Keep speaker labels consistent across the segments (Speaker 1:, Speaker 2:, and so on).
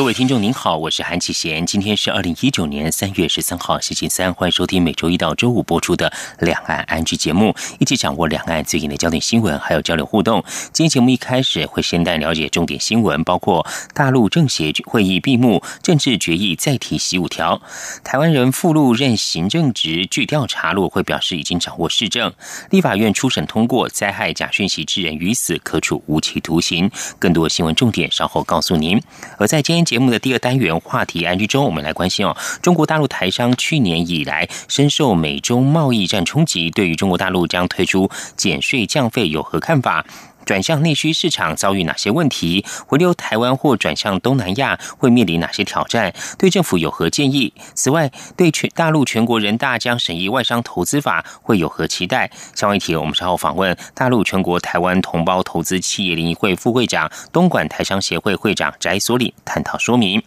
Speaker 1: 各位听众您好，我是韩启贤，今天是二零一九年三月十三号星期三，欢迎收听每周一到周五播出的两岸安居节目，一起掌握两岸最近的焦点新闻，还有交流互动。今天节目一开始会先带了解重点新闻，包括大陆政协会议闭幕，政治决议再提习五条，台湾人附录任行政职，据调查，陆会表示已经掌握市政，立法院初审通过灾害假讯息致人于死，可处无期徒刑。更多新闻重点稍后告诉您。而在今天。节目的第二单元话题安居中，我们来关心哦。中国大陆台商去年以来深受美中贸易战冲击，对于中国大陆将推出减税降费有何看法？转向内需市场遭遇哪些问题？回流台湾或转向东南亚会面临哪些挑战？对政府有何建议？此外，对全大陆全国人大将审议外商投资法会有何期待？相关议题，我们稍后访问大陆全国台湾同胞投资企业联谊会副会长、东莞台商协会会长翟所领探讨说明。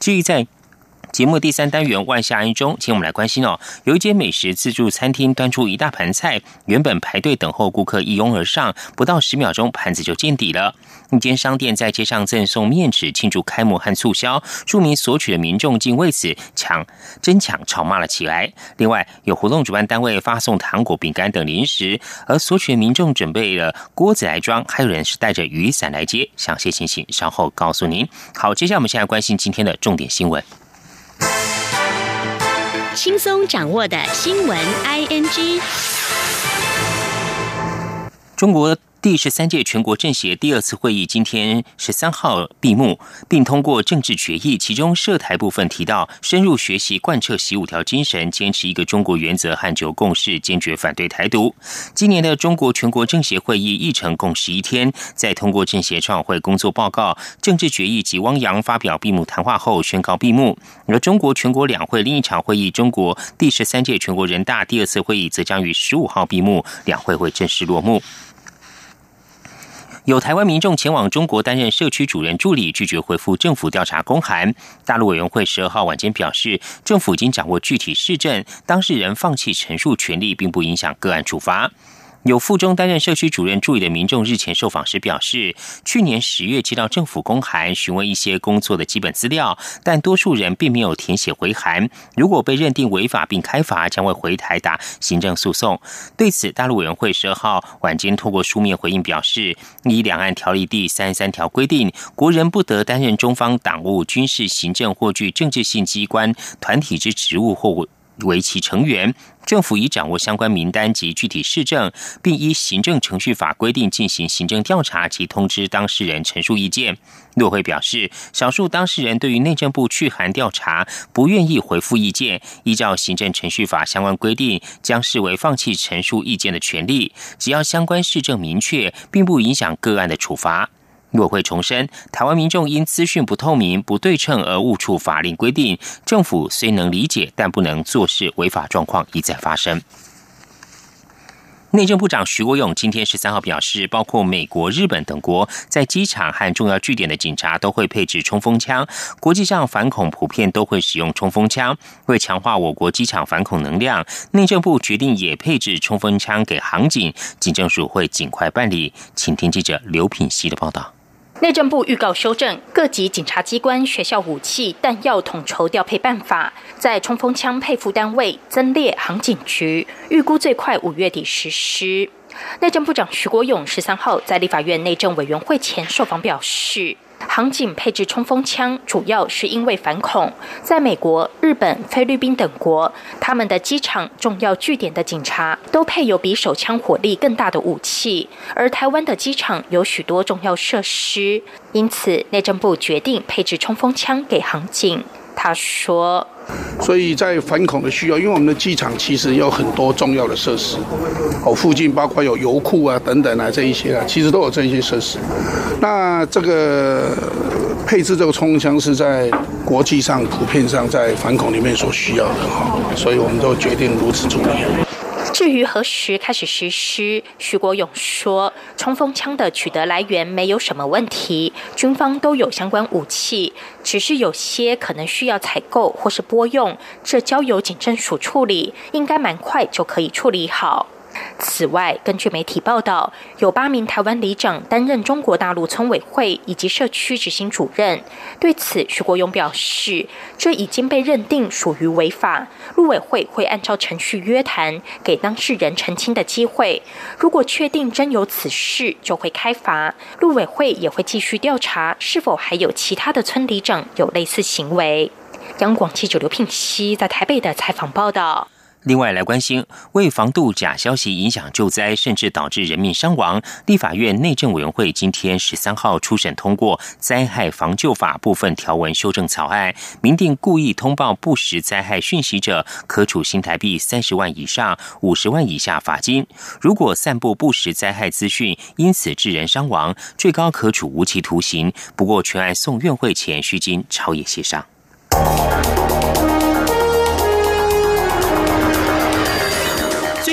Speaker 1: 至于在节目第三单元万下安中，请我们来关心哦。有一间美食自助餐厅端出一大盘菜，原本排队等候顾客一拥而上，不到十秒钟盘子就见底了。一间商店在街上赠送面纸庆祝开幕和促销，著名索取的民众竟为此抢争抢吵骂了起来。另外，有活动主办单位发送糖果、饼干等零食，而索取的民众准备了锅子来装，还有人是带着雨伞来接。详细情形稍后告诉您。好，接下来我们现在关心今天的重点新闻。
Speaker 2: 轻松掌握的新闻，I N G。
Speaker 1: 中国。第十三届全国政协第二次会议今天十三号闭幕，并通过政治决议。其中涉台部分提到，深入学习贯彻十五条精神，坚持一个中国原则和九共识，坚决反对台独。今年的中国全国政协会议议程共十一天，在通过政协创会工作报告、政治决议及汪洋发表闭幕谈话后宣告闭幕。而中国全国两会另一场会议——中国第十三届全国人大第二次会议，则将于十五号闭幕，两会会正式落幕。有台湾民众前往中国担任社区主任助理，拒绝回复政府调查公函。大陆委员会十二号晚间表示，政府已经掌握具体事证，当事人放弃陈述权利，并不影响个案处罚。有附中担任社区主任助理的民众日前受访时表示，去年十月接到政府公函，询问一些工作的基本资料，但多数人并没有填写回函。如果被认定违法并开罚，将会回台打行政诉讼。对此，大陆委员会十二号晚间透过书面回应表示，以两岸条例第三十三条规定，国人不得担任中方党务、军事、行政或具政治性机关、团体之职务或为其成员。政府已掌握相关名单及具体事证，并依行政程序法规定进行行政调查及通知当事人陈述意见。陆会表示，少数当事人对于内政部去函调查不愿意回复意见，依照行政程序法相关规定，将视为放弃陈述意见的权利。只要相关事证明确，并不影响个案的处罚。委会重申，台湾民众因资讯不透明、不对称而误触法令规定，政府虽能理解，但不能坐视违法状况一再发生。内政部长徐国勇今天十三号表示，包括美国、日本等国在机场和重要据点的警察都会配置冲锋枪，国际上反恐普遍都会使用冲锋枪。为强化我国机场反恐能量，内政部决定也配置冲锋枪给航警，警政署会尽快办理。请听记者刘品希的报道。
Speaker 3: 内政部预告修正各级警察机关学校武器弹药统筹调配办法，在冲锋枪配副单位增列航警局，预估最快五月底实施。内政部长徐国勇十三号在立法院内政委员会前受访表示。航警配置冲锋枪，主要是因为反恐。在美国、日本、菲律宾等国，他们的机场重要据点的警察都配有比手枪火力更大的武器，而台湾的机场有许多重要设施，因此内政部决定配置冲锋枪给航警。他说：“
Speaker 4: 所以在反恐的需要，因为我们的机场其实有很多重要的设施，哦，附近包括有油库啊等等啊这一些啊，其实都有这些设施。那这个配置这个冲锋枪是在国际上普遍上在反恐里面所需要的哈，所以我们都决定如此处理。”
Speaker 3: 至于何时开始实施，徐国勇说，冲锋枪的取得来源没有什么问题，军方都有相关武器，只是有些可能需要采购或是拨用，这交由警政署处理，应该蛮快就可以处理好。此外，根据媒体报道，有八名台湾里长担任中国大陆村委会以及社区执行主任。对此，徐国勇表示，这已经被认定属于违法，陆委会会按照程序约谈，给当事人澄清的机会。如果确定真有此事，就会开罚。陆委会也会继续调查，是否还有其他的村里长有类似行为。央广记者刘聘熙在台北的采访报道。
Speaker 1: 另外来关心，为防杜假消息影响救灾，甚至导致人命伤亡，立法院内政委员会今天十三号初审通过《灾害防救法》部分条文修正草案，明定故意通报不实灾害讯息者，可处新台币三十万以上五十万以下罚金；如果散布不实灾害资讯，因此致人伤亡，最高可处无期徒刑。不过，全案送院会前需经朝野协商。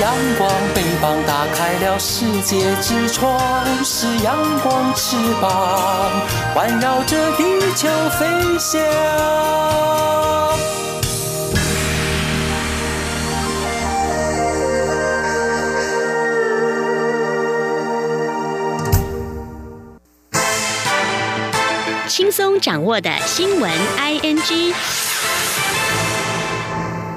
Speaker 1: 阳光》。
Speaker 5: 翅膀打开了世界之窗，是阳光翅膀环绕着地球飞翔。
Speaker 2: 轻松掌握的新闻 I N G。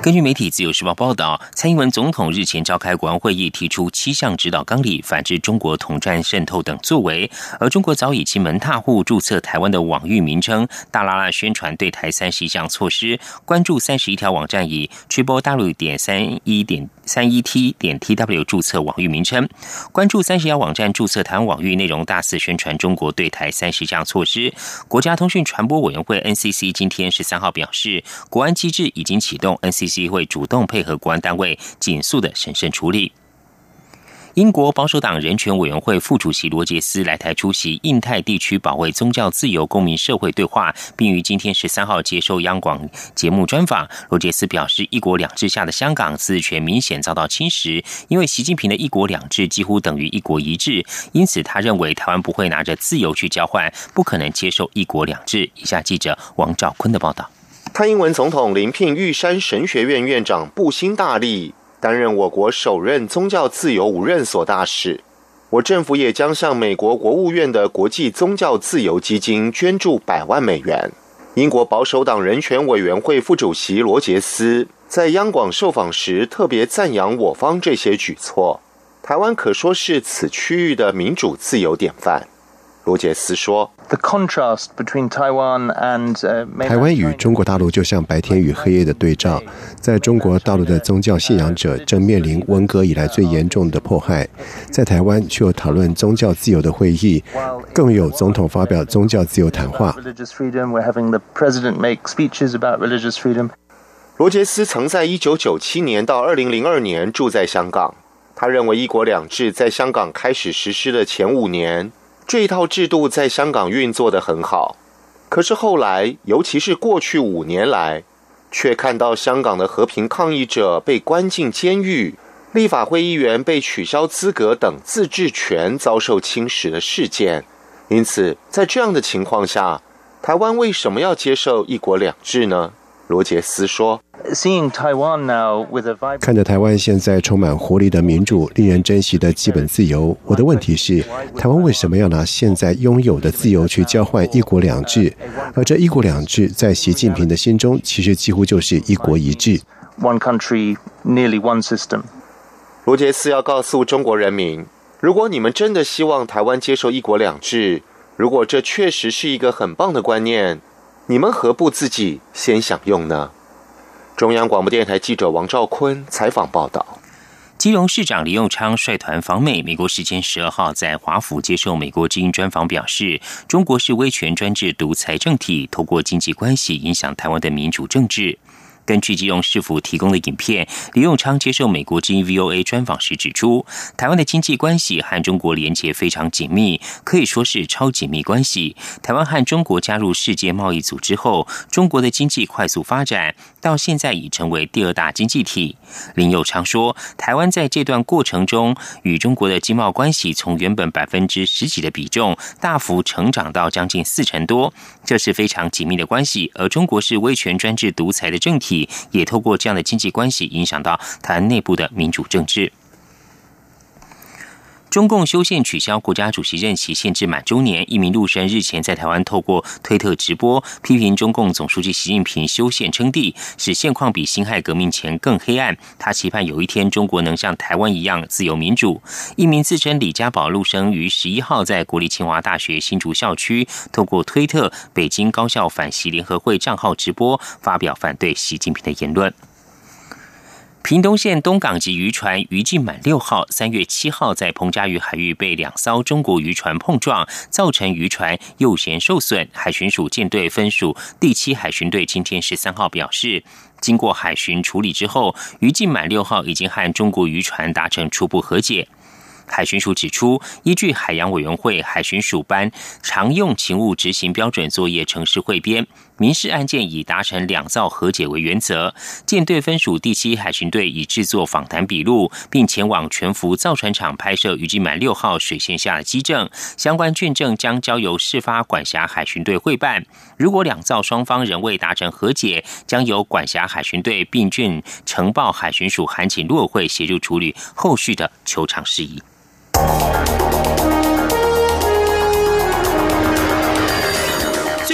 Speaker 1: 根据媒体《自由时报》报道，蔡英文总统日前召开国安会议，提出七项指导纲领，反制中国统战渗透等作为。而中国早已经门踏户注册台湾的网域名称，大拉拉宣传对台三十一项措施，关注三十一条网站以 triple w 点三一点三一 t 点 t w 注册网域名称，关注三十条网站注册台湾网域内容，大肆宣传中国对台三十项措施。国家通讯传播委员会 NCC 今天十三号表示，国安机制已经启动，NCC。机会主动配合国安单位，紧速的审慎处理。英国保守党人权委员会副主席罗杰斯来台出席印太地区保卫宗教自由公民社会对话，并于今天十三号接受央广节目专访。罗杰斯表示，一国两制下的香港自治权明显遭到侵蚀，因为习近平的一国两制几乎等于一国一制，因此他认为台湾不会拿着自由去交换，不可能接受一国两制。以下记者王兆坤的报道。
Speaker 6: 蔡英文总统临聘玉山神学院院长布辛大力担任我国首任宗教自由五任所大使。我政府也将向美国国务院的国际宗教自由基金捐助百万美元。英国保守党人权委员会副主席罗杰斯在央广受访时特别赞扬我方这些举措。台湾可说是此区域的民主自由典范。罗杰斯说。
Speaker 7: 台湾与中国大陆就像白天与黑夜的对照，在中国大陆的宗教信仰者正面临文革以来最严重的迫害，在台湾却有讨论宗教自由的会议，更有总统发表宗教自由谈话。
Speaker 6: 罗杰斯曾在一九九七年到二零零二年住在香港，他认为“一国两制”在香港开始实施的前五年。这一套制度在香港运作的很好，可是后来，尤其是过去五年来，却看到香港的和平抗议者被关进监狱，立法会议员被取消资格等自治权遭受侵蚀的事件。因此，在这样的情况下，台湾为什么要接受一国两制呢？罗杰斯说。
Speaker 7: 看着台湾现在充满活力的民主、令人珍惜的基本自由，我的问题是：台湾为什么要拿现在拥有的自由去交换“一国两制”？而这一国两制，在习近平的心中，其实几乎就是一国一制。One country,
Speaker 6: nearly one system。罗杰斯要告诉中国人民：如果你们真的希望台湾接受“一国两制”，如果这确实是一个很棒的观念，你们何不自己先享用呢？中央广播电台记者王兆坤采访报道：
Speaker 1: 基隆市长李永昌率团访美，美国时间十二号在华府接受美国之音专访，表示中国是威权专制独裁政体，透过经济关系影响台湾的民主政治。根据基隆市府提供的影片，李永昌接受美国之音 VOA 专访时指出，台湾的经济关系和中国连结非常紧密，可以说是超紧密关系。台湾和中国加入世界贸易组织后，中国的经济快速发展，到现在已成为第二大经济体。林永昌说，台湾在这段过程中与中国的经贸关系从原本百分之十几的比重，大幅成长到将近四成多，这是非常紧密的关系。而中国是威权专制独裁的政体。也透过这样的经济关系，影响到台湾内部的民主政治。中共修宪取消国家主席任期限制满周年，一名陆生日前在台湾透过推特直播批评中共总书记习近平修宪称帝，使现况比辛亥革命前更黑暗。他期盼有一天中国能像台湾一样自由民主。一名自称李家宝陆生于十一号在国立清华大学新竹校区透过推特北京高校反习联合会账号直播，发表反对习近平的言论。屏东县东港籍渔船“渔进满六号”三月七号在彭佳屿海域被两艘中国渔船碰撞，造成渔船右舷受损。海巡署舰队分署第七海巡队今天十三号表示，经过海巡处理之后，“渔进满六号”已经和中国渔船达成初步和解。海巡署指出，依据海洋委员会海巡署班常用勤务执行标准作业程式汇编，民事案件以达成两造和解为原则。舰队分署第七海巡队已制作访谈笔录，并前往全福造船厂拍摄余金满六号水线下的机证，相关卷证将交由事发管辖海巡队会办。如果两造双方仍未达成和解，将由管辖海巡队并卷呈报海巡署函请陆委会协助处理后续的求偿事宜。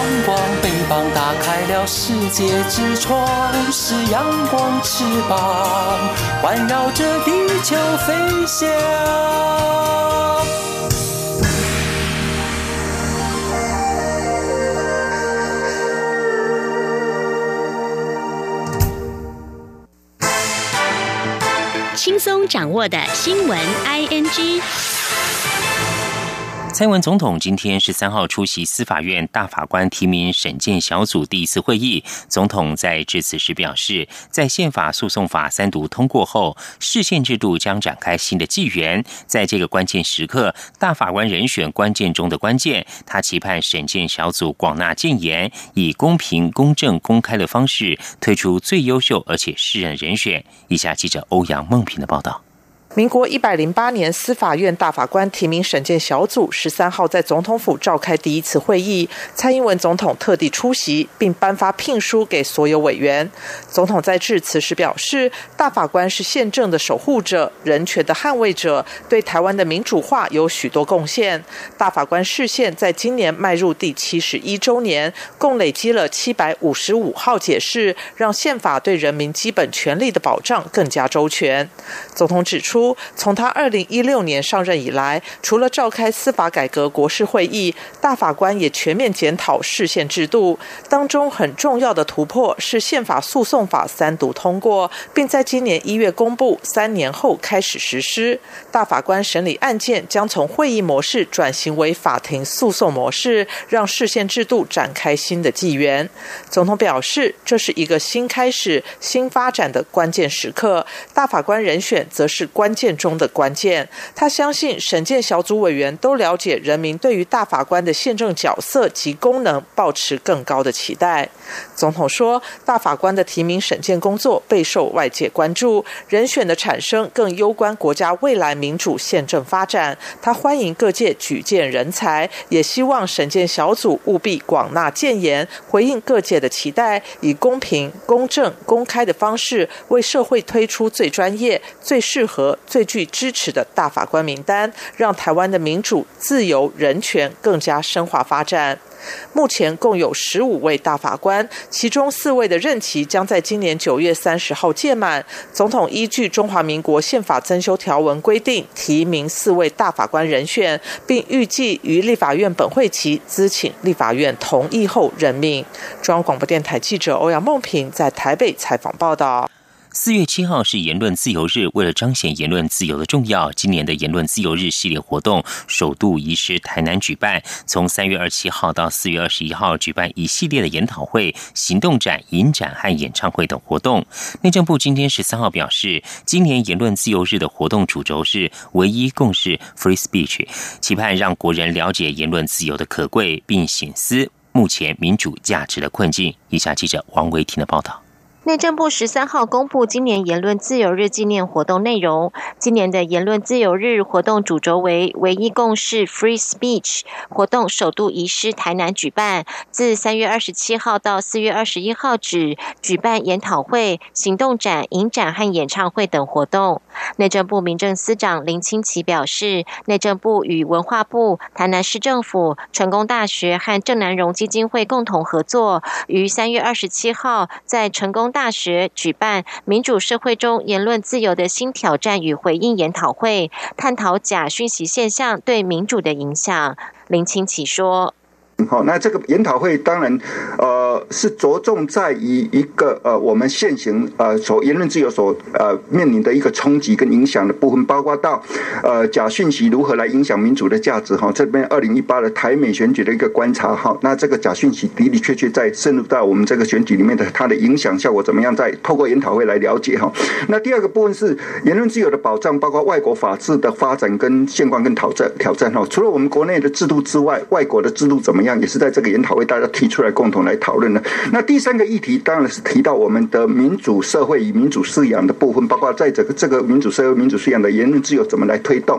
Speaker 5: 阳光，翅膀打开了世界之窗；是阳光，翅膀环绕着地球飞翔。
Speaker 2: 轻松掌握的新闻，I N G。
Speaker 1: 蔡文总统今天十三号出席司法院大法官提名审荐小组第一次会议。总统在致辞时表示，在宪法诉讼法三读通过后，市宪制度将展开新的纪元。在这个关键时刻，大法官人选关键中的关键，他期盼审荐小组广纳谏言，以公平、公正、公开的方式推出最优秀而且适任人选。以下记者欧阳梦平的报道。
Speaker 8: 民国一百零八年，司法院大法官提名审荐小组十三号在总统府召开第一次会议，蔡英文总统特地出席，并颁发聘书给所有委员。总统在致辞时表示，大法官是宪政的守护者、人权的捍卫者，对台湾的民主化有许多贡献。大法官视线在今年迈入第七十一周年，共累积了七百五十五号解释，让宪法对人民基本权利的保障更加周全。总统指出。从他二零一六年上任以来，除了召开司法改革国事会议，大法官也全面检讨释宪制度。当中很重要的突破是宪法诉讼法三读通过，并在今年一月公布，三年后开始实施。大法官审理案件将从会议模式转型为法庭诉讼模式，让释宪制度展开新的纪元。总统表示，这是一个新开始、新发展的关键时刻。大法官人选则是关。关键中的关键，他相信审建小组委员都了解人民对于大法官的宪政角色及功能抱持更高的期待。总统说，大法官的提名审建工作备受外界关注，人选的产生更攸关国家未来民主宪政发展。他欢迎各界举荐人才，也希望审建小组务必广纳谏言，回应各界的期待，以公平、公正、公开的方式为社会推出最专业、最适合。最具支持的大法官名单，让台湾的民主、自由、人权更加深化发展。目前共有十五位大法官，其中四位的任期将在今年九月三十号届满。总统依据中华民国宪法增修条文规定，提名四位大法官人选，并预计于立法院本会期咨请立法院同意后任命。中央广播电台记者欧阳梦平在台北采访报道。
Speaker 1: 四月七号是言论自由日，为了彰显言论自由的重要，今年的言论自由日系列活动首度移师台南举办。从三月二十七号到四月二十一号，举办一系列的研讨会、行动展、影展和演唱会等活动。内政部今天十三号表示，今年言论自由日的活动主轴是唯一共识 （Free Speech），期盼让国人了解言论自由的可贵，并醒思目前民主价值的困境。以下记者王维婷的报道。
Speaker 9: 内政部十三号公布今年言论自由日纪念活动内容。今年的言论自由日活动主轴为“唯一共识 ”（Free Speech）。活动首度移师台南举办，自三月二十七号到四月二十一号止，举办研讨会、行动展、影展和演唱会等活动。内政部民政司长林清奇表示，内政部与文化部、台南市政府、成功大学和郑南荣基金会共同合作，于三月二十七号在成功。大大学举办民主社会中言论自由的新挑战与回应研讨会，探讨假讯息现象对民主的影响。林清奇说。
Speaker 10: 好，那这个研讨会当然，呃，是着重在于一个呃，我们现行呃所言论自由所呃面临的一个冲击跟影响的部分，包括到呃假讯息如何来影响民主的价值哈。这边二零一八的台美选举的一个观察哈，那这个假讯息的的确确在深入到我们这个选举里面的它的影响效果怎么样，在透过研讨会来了解哈。那第二个部分是言论自由的保障，包括外国法治的发展跟现况跟挑战挑战哈。除了我们国内的制度之外，外国的制度怎么样？也是在这个研讨会，大家提出来共同来讨论的。那第三个议题当然是提到我们的民主社会与民主素养的部分，包括在这个这个民主社会、民主素养的言论自由怎么来推动。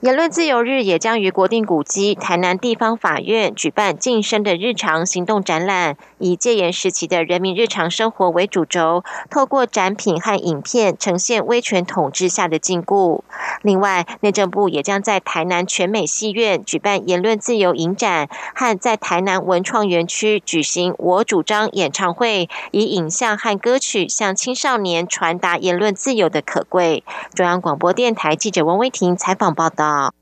Speaker 9: 言论自由日也将于国定古迹台南地方法院举办晋升的日常行动展览，以戒严时期的人民日常生活为主轴，透过展品和影片呈现威权统治下的禁锢。另外，内政部也将在台南全美戏院举办言论自由影展，和在台南文创园区举行我主张演唱会，以影像和歌曲向青少年传达言论自由的可贵。中央广播电台记者温威婷采访报道。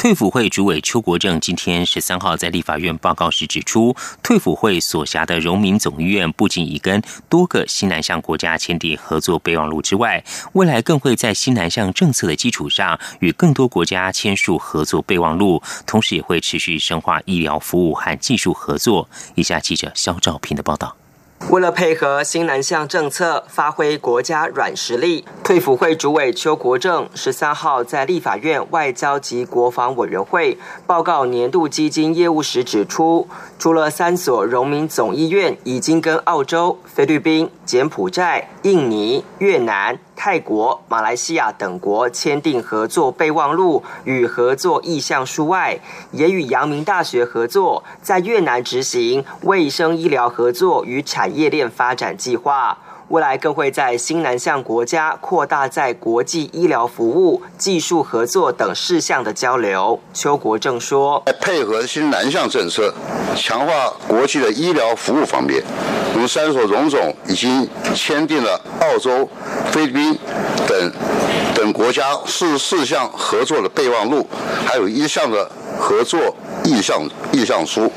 Speaker 1: 退辅会主委邱国正今天十三号在立法院报告时指出，退辅会所辖的荣民总医院不仅已跟多个西南向国家签订合作备忘录之外，未来更会在西南向政策的基础上与更多国家签署合作备忘录，同时也会持续深化医疗服务和技术合作。以下记者肖兆平的报道。
Speaker 11: 为了配合新南向政策，发挥国家软实力，退辅会主委邱国正十三号在立法院外交及国防委员会报告年度基金业务时指出，除了三所荣民总医院已经跟澳洲、菲律宾、柬埔寨、印尼、越南。泰国、马来西亚等国签订合作备忘录与合作意向书外，也与阳明大学合作，在越南执行卫生医疗合作与产业链发展计划。未来更会在新南向国家扩大在国际医疗服务、技术合作等事项的交流。邱国正说：“
Speaker 12: 配合新南向政策，强化国际的医疗服务方面，我们三所荣总已经签订了澳洲、菲律宾等等国家四四项合作的备忘录，还有一项的合作意向意向书。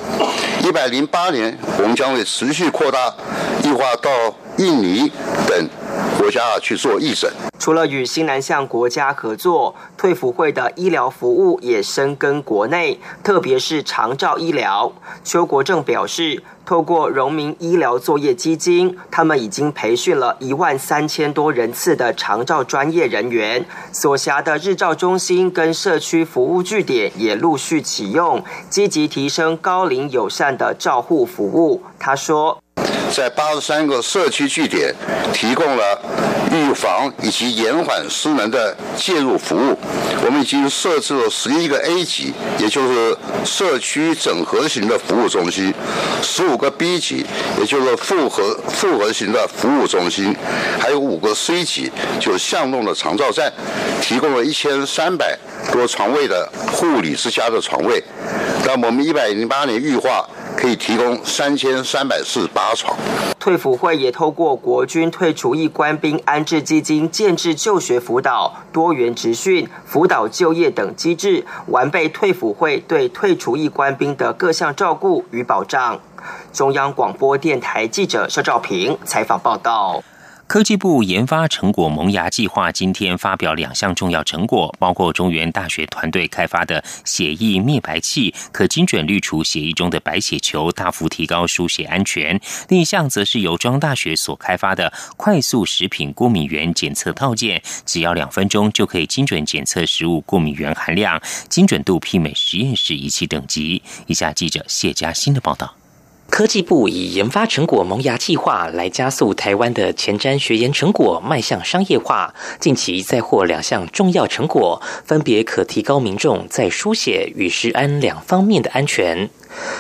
Speaker 12: 一百零八年，我们将会持续扩大异化到。”印尼等国家去做义诊。
Speaker 11: 除了与新南向国家合作，退辅会的医疗服务也深耕国内，特别是长照医疗。邱国正表示，透过荣民医疗作业基金，他们已经培训了一万三千多人次的长照专业人员，所辖的日照中心跟社区服务据点也陆续启用，积极提升高龄友善的照护服务。他说。
Speaker 12: 在八十三个社区据点提供了预防以及延缓失能的介入服务。我们已经设置了十一个 A 级，也就是社区整合型的服务中心；十五个 B 级，也就是复合复合型的服务中心；还有五个 C 级，就是巷弄的长照站，提供了一千三百多床位的护理之家的床位。那我们一百零八年预化。可以提供三千三百四十八床。
Speaker 11: 退辅会也透过国军退除役官兵安置基金建制就学辅导、多元职训、辅导就业等机制，完备退辅会对退除役官兵的各项照顾与保障。中央广播电台记者肖兆平采访报道。
Speaker 1: 科技部研发成果萌芽计划今天发表两项重要成果，包括中原大学团队开发的血液灭白器，可精准滤除血液中的白血球，大幅提高输血安全；另一项则是由中央大学所开发的快速食品过敏原检测套件，只要两分钟就可以精准检测食物过敏原含量，精准度媲美实验室仪器等级。以下记者谢佳欣的报道。
Speaker 13: 科技部以研发成果萌芽计划来加速台湾的前瞻学研成果迈向商业化。近期再获两项重要成果，分别可提高民众在书写与食安两方面的安全。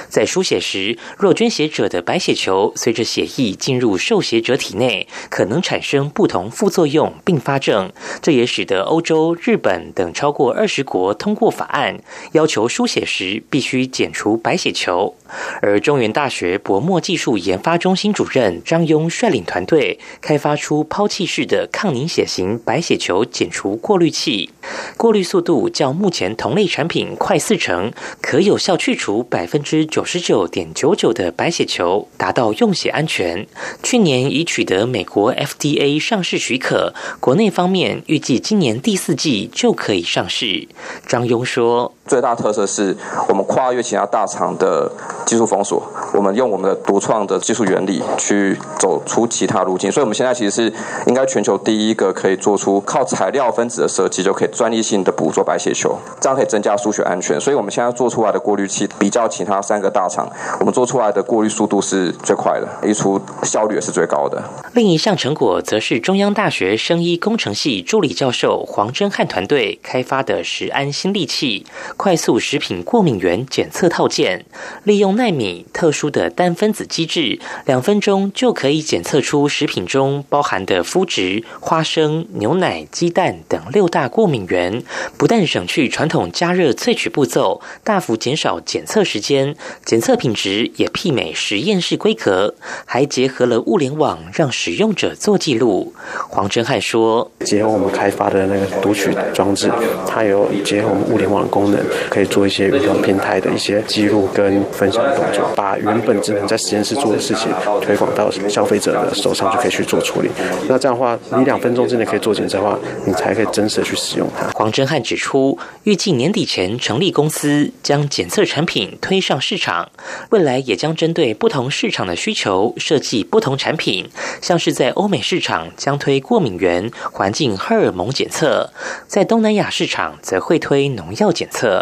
Speaker 13: 在输血时，若捐血者的白血球随着血液进入受血者体内，可能产生不同副作用并发症。这也使得欧洲、日本等超过二十国通过法案，要求输血时必须减除白血球。而中原大学薄膜技术研发中心主任张庸率领团队，开发出抛弃式的抗凝血型白血球减除过滤器，过滤速度较目前同类产品快四成，可有效去除百分。之九十九点九九的白血球达到用血安全。去年已取得美国 FDA 上市许可，国内方面预计今年第四季就可以上市。张庸说。
Speaker 14: 最大特色是我们跨越其他大厂的技术封锁，我们用我们的独创的技术原理去走出其他路径，所以我们现在其实是应该全球第一个可以做出靠材料分子的设计就可以专利性的捕捉白血球，这样可以增加输血安全。所以我们现在做出来的过滤器比较其他三个大厂，我们做出来的过滤速度是最快的，一出效率也是最高的。
Speaker 13: 另一项成果则是中央大学生医工程系助理教授黄真汉团队开发的食安新利器。快速食品过敏原检测套件，利用纳米特殊的单分子机制，两分钟就可以检测出食品中包含的麸质、花生、牛奶、鸡蛋等六大过敏原。不但省去传统加热萃取步骤，大幅减少检测时间，检测品质也媲美实验室规格，还结合了物联网，让使用者做记录。黄真汉说：“
Speaker 15: 结合我们开发的那个读取装置，它有结合我们物联网功能。”可以做一些运动平台的一些记录跟分享的动作，把原本只能在实验室做的事情推广到消费者的手上，就可以去做处理。那这样的话，你两分钟之内可以做检测的话，你才可以真实的去使用它。
Speaker 13: 黄真汉指出，预计年底前成立公司，将检测产品推上市场，未来也将针对不同市场的需求设计不同产品，像是在欧美市场将推过敏源、环境荷尔蒙检测，在东南亚市场则会推农药检测。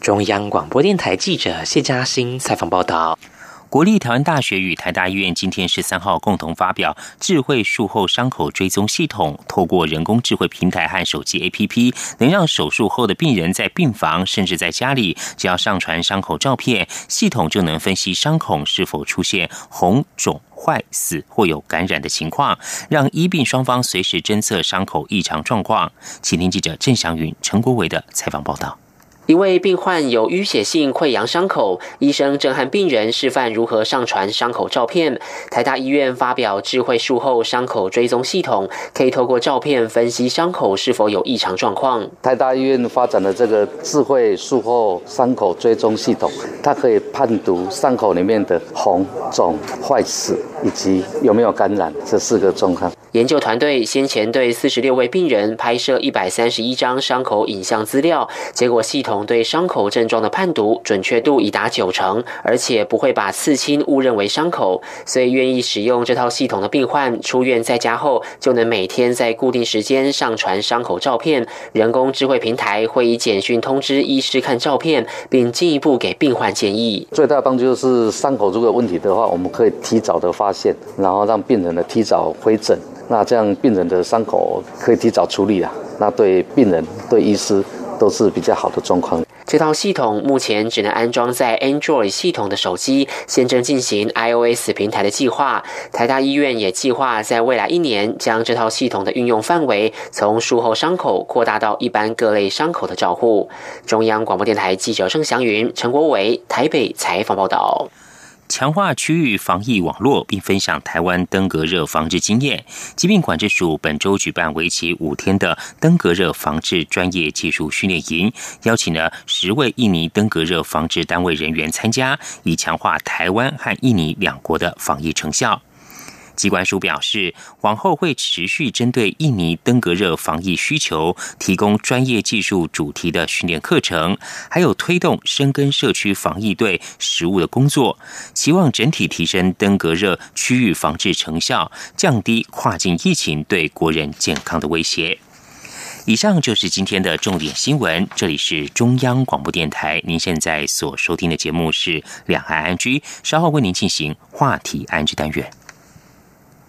Speaker 13: 中央广播电台记者谢嘉欣采访报道。
Speaker 1: 国立台湾大学与台大医院今天十三号共同发表智慧术后伤口追踪系统，透过人工智慧平台和手机 APP，能让手术后的病人在病房甚至在家里，只要上传伤口照片，系统就能分析伤口是否出现红肿、坏死或有感染的情况，让医病双方随时侦测伤口异常状况。请听记者郑祥云、陈国伟的采访报道。
Speaker 16: 一位病患有淤血性溃疡伤口，医生正和病人示范如何上传伤口照片。台大医院发表智慧术后伤口追踪系统，可以透过照片分析伤口是否有异常状况。
Speaker 17: 台大医院发展的这个智慧术后伤口追踪系统，它可以判读伤口里面的红肿、坏死以及有没有感染这四个状况。
Speaker 16: 研究团队先前对四十六位病人拍摄一百三十一张伤口影像资料，结果系统对伤口症状的判读准确度已达九成，而且不会把刺青误认为伤口。所以愿意使用这套系统的病患出院在家后，就能每天在固定时间上传伤口照片，人工智慧平台会以简讯通知医师看照片，并进一步给病患建议。
Speaker 17: 最大的帮助就是伤口如果有问题的话，我们可以提早的发现，然后让病人呢提早回诊。那这样病人的伤口可以提早处理啊，那对病人、对医师都是比较好的状况。
Speaker 16: 这套系统目前只能安装在 Android 系统的手机，现正进行 iOS 平台的计划。台大医院也计划在未来一年将这套系统的运用范围从术后伤口扩大到一般各类伤口的照护。中央广播电台记者郑祥云、陈国伟台北采访报道。
Speaker 1: 强化区域防疫网络，并分享台湾登革热防治经验。疾病管制署本周举办为期五天的登革热防治专业技术训练营，邀请了十位印尼登革热防治单位人员参加，以强化台湾和印尼两国的防疫成效。机关署表示，往后会持续针对印尼登革热防疫需求，提供专业技术主题的训练课程，还有推动深耕社区防疫队实务的工作，期望整体提升登革热区域防治成效，降低跨境疫情对国人健康的威胁。以上就是今天的重点新闻，这里是中央广播电台，您现在所收听的节目是两岸安居，稍后为您进行话题安居单元。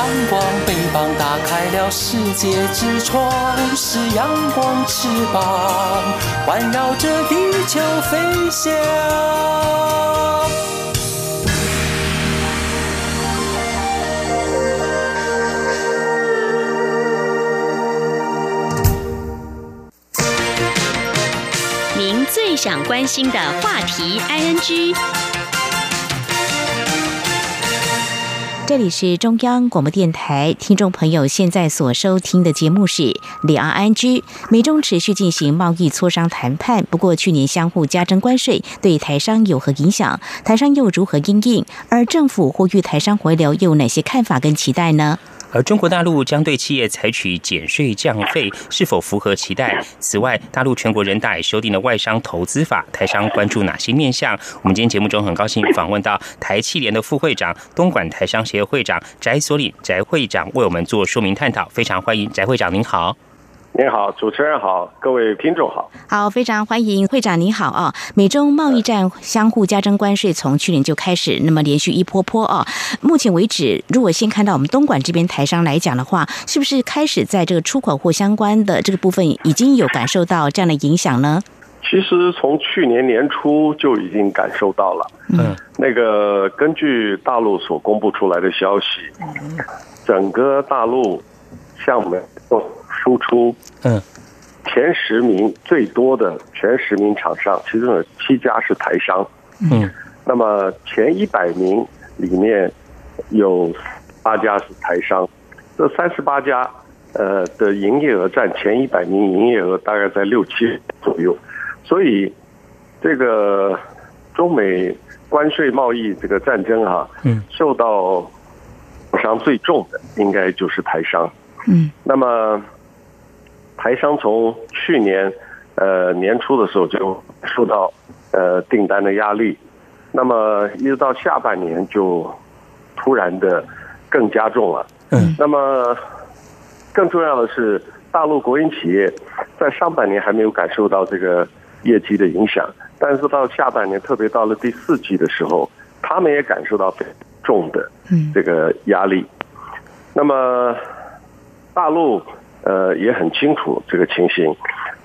Speaker 5: 阳光，翅膀打开了世界之窗，是阳光翅膀，环绕着地球飞翔。
Speaker 2: 您最想关心的话题，ING。
Speaker 18: 这里是中央广播电台，听众朋友现在所收听的节目是《李安安居》。美中持续进行贸易磋商谈判，不过去年相互加征关税，对台商有何影响？台商又如何应应？而政府呼吁台商回流，又有哪些看法跟期待呢？
Speaker 1: 而中国大陆将对企业采取减税降费，是否符合期待？此外，大陆全国人大也修订了外商投资法，台商关注哪些面向？我们今天节目中很高兴访问到台汽联的副会长、东莞台商协会会长翟所领翟会长，为我们做说明探讨。非常欢迎翟会长，您好。
Speaker 19: 您好，主持人好，各位听众好。
Speaker 18: 好，非常欢迎会长，您好啊。美中贸易战相互加征关税，从去年就开始，那么连续一波波啊。目前为止，如果先看到我们东莞这边台商来讲的话，是不是开始在这个出口货相关的这个部分已经有感受到这样的影响呢？
Speaker 19: 其实从去年年初就已经感受到了。嗯，那个根据大陆所公布出来的消息，整个大陆向美输出，嗯，前十名最多的前十名厂商，其中有七家是台商，嗯，那么前一百名里面有八家是台商，这三十八家，呃的营业额占前一百名营业额大概在六七左右，所以这个中美关税贸易这个战争啊，嗯，受到伤最重的应该就是台商，嗯，那么。台商从去年呃年初的时候就受到呃订单的压力，那么一直到下半年就突然的更加重了。嗯，那么更重要的是，大陆国营企业在上半年还没有感受到这个业绩的影响，但是到下半年，特别到了第四季的时候，他们也感受到重的这个压力。那么大陆。呃，也很清楚这个情形，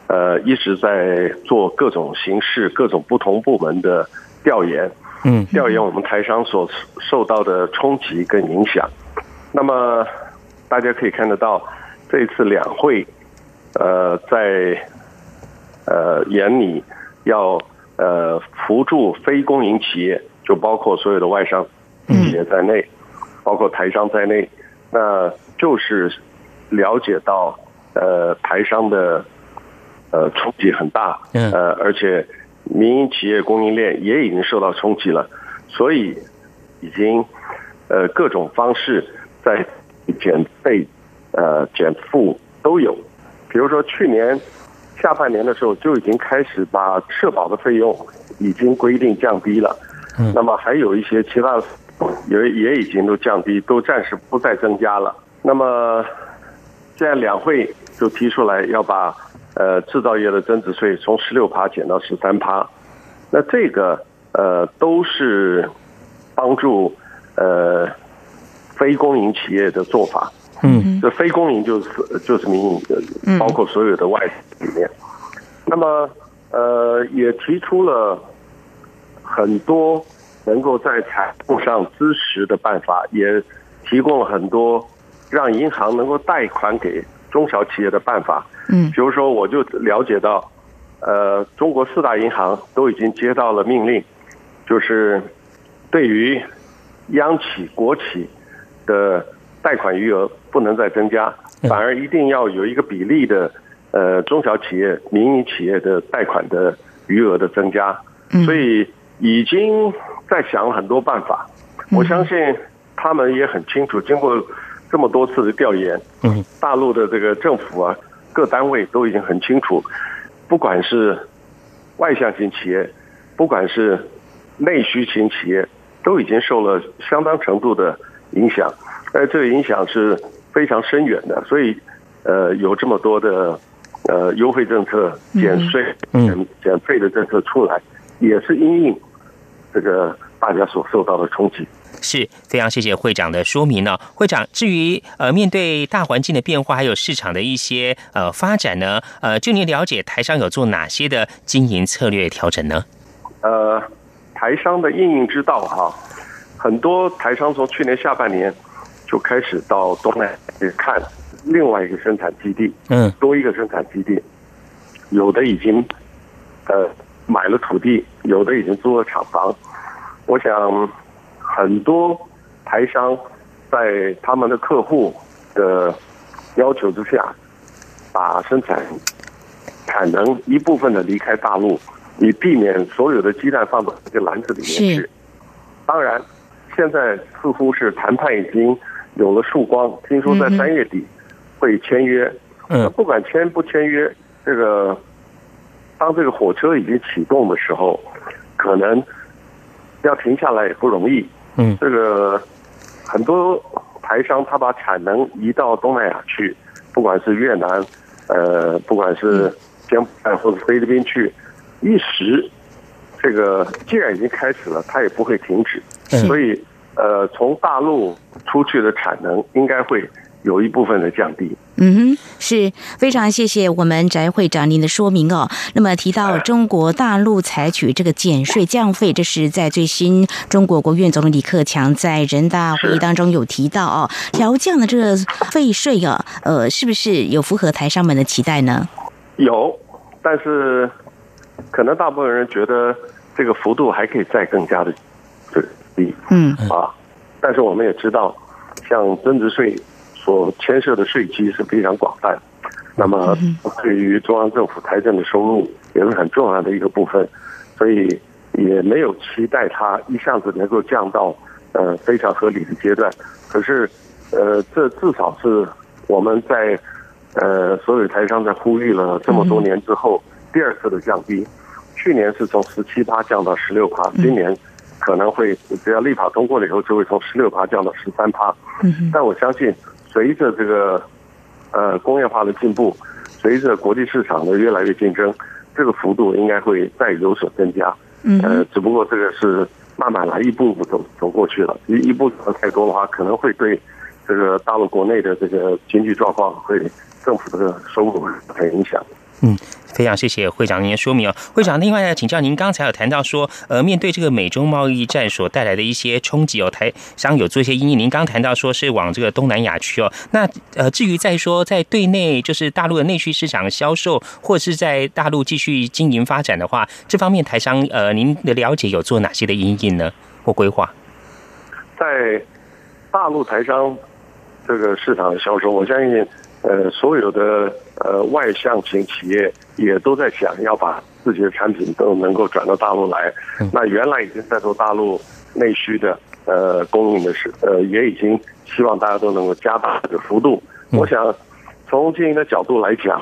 Speaker 19: 呃，一直在做各种形式、各种不同部门的调研，嗯，调研我们台商所受到的冲击跟影响。那么大家可以看得到，这一次两会，呃，在呃眼里要呃扶助非公营企业，就包括所有的外商企业在内，包括台商在内，那就是。了解到，呃，台商的呃冲击很大，呃，而且民营企业供应链也已经受到冲击了，所以已经呃各种方式在减费、呃减负都有。比如说去年下半年的时候就已经开始把社保的费用已经规定降低了，那么还有一些其他的也也已经都降低，都暂时不再增加了。那么现在两会就提出来要把呃制造业的增值税从十六趴减到十三趴，那这个呃都是帮助呃非公营企业的做法。嗯，这非公营就是就是民营的，包括所有的外里面。那么呃也提出了很多能够在财务上支持的办法，也提供了很多。让银行能够贷款给中小企业的办法，嗯，比如说，我就了解到，呃，中国四大银行都已经接到了命令，就是对于央企、国企的贷款余额不能再增加，反而一定要有一个比例的，呃，中小企业、民营企业的贷款的余额的增加，所以已经在想很多办法。我相信他们也很清楚，经过。这么多次的调研，嗯，大陆的这个政府啊，各单位都已经很清楚，不管是外向型企业，不管是内需型企业，都已经受了相当程度的影响，而这个影响是非常深远的。所以，呃，有这么多的呃优惠政策、减税、减减费的政策出来，也是因应这个大家所受到的冲击。
Speaker 1: 是非常谢谢会长的说明呢。会长，至于呃面对大环境的变化，还有市场的一些呃发展呢，呃，就您了解台商有做哪些的经营策略调整呢？
Speaker 19: 呃，台商的应运之道哈，很多台商从去年下半年就开始到东南去看另外一个生产基地，嗯，多一个生产基地，有的已经呃买了土地，有的已经租了厂房，我想。很多台商在他们的客户的要求之下，把生产产能一部分的离开大陆，以避免所有的鸡蛋放到这个篮子里面去。当然，现在似乎是谈判已经有了曙光，听说在三月底会签约。
Speaker 1: 嗯，
Speaker 19: 不管签不签约，这个当这个火车已经启动的时候，可能要停下来也不容易。
Speaker 1: 嗯，
Speaker 19: 这个很多台商他把产能移到东南亚去，不管是越南，呃，不管是柬埔寨或者菲律宾去，一时这个既然已经开始了，它也不会停止。所以，呃，从大陆出去的产能应该会有一部分的降低。
Speaker 18: 嗯哼，是非常谢谢我们翟会长您的说明哦。那么提到中国大陆采取这个减税降费，这是在最新中国国务院总理李克强在人大会议当中有提到哦，调降的这个费税啊，呃，是不是有符合台商们的期待呢？
Speaker 19: 有，但是可能大部分人觉得这个幅度还可以再更加的低。
Speaker 18: 嗯
Speaker 19: 啊，但是我们也知道，像增值税。所牵涉的税基是非常广泛，那么对于中央政府财政的收入也是很重要的一个部分，所以也没有期待它一下子能够降到呃非常合理的阶段。可是，呃，这至少是我们在呃所有台商在呼吁了这么多年之后第二次的降低。去年是从十七趴降到十六趴，今年可能会只要立法通过了以后，就会从十六趴降到十三趴。但我相信。随着这个呃工业化的进步，随着国际市场的越来越竞争，这个幅度应该会再有所增加。
Speaker 18: 嗯，
Speaker 19: 呃，只不过这个是慢慢来，一步步走走过去了。一一步走太多的话，可能会对这个大陆国内的这个经济状况，会政府的收入很影响。
Speaker 1: 嗯。非常谢谢会长您的说明哦，会长，另外呢，请教您刚才有谈到说，呃，面对这个美中贸易战所带来的一些冲击哦，台商有做一些因应。您刚谈到说是往这个东南亚去哦，那呃，至于在说在对内就是大陆的内需市场销售，或是在大陆继续经营发展的话，这方面台商呃，您的了解有做哪些的因应呢或规划？
Speaker 19: 在大陆台商这个市场的销售，我相信呃，所有的呃外向型企业。也都在想要把自己的产品都能够转到大陆来。那原来已经在做大陆内需的呃供应的是呃，也已经希望大家都能够加大这个幅度。我想从经营的角度来讲，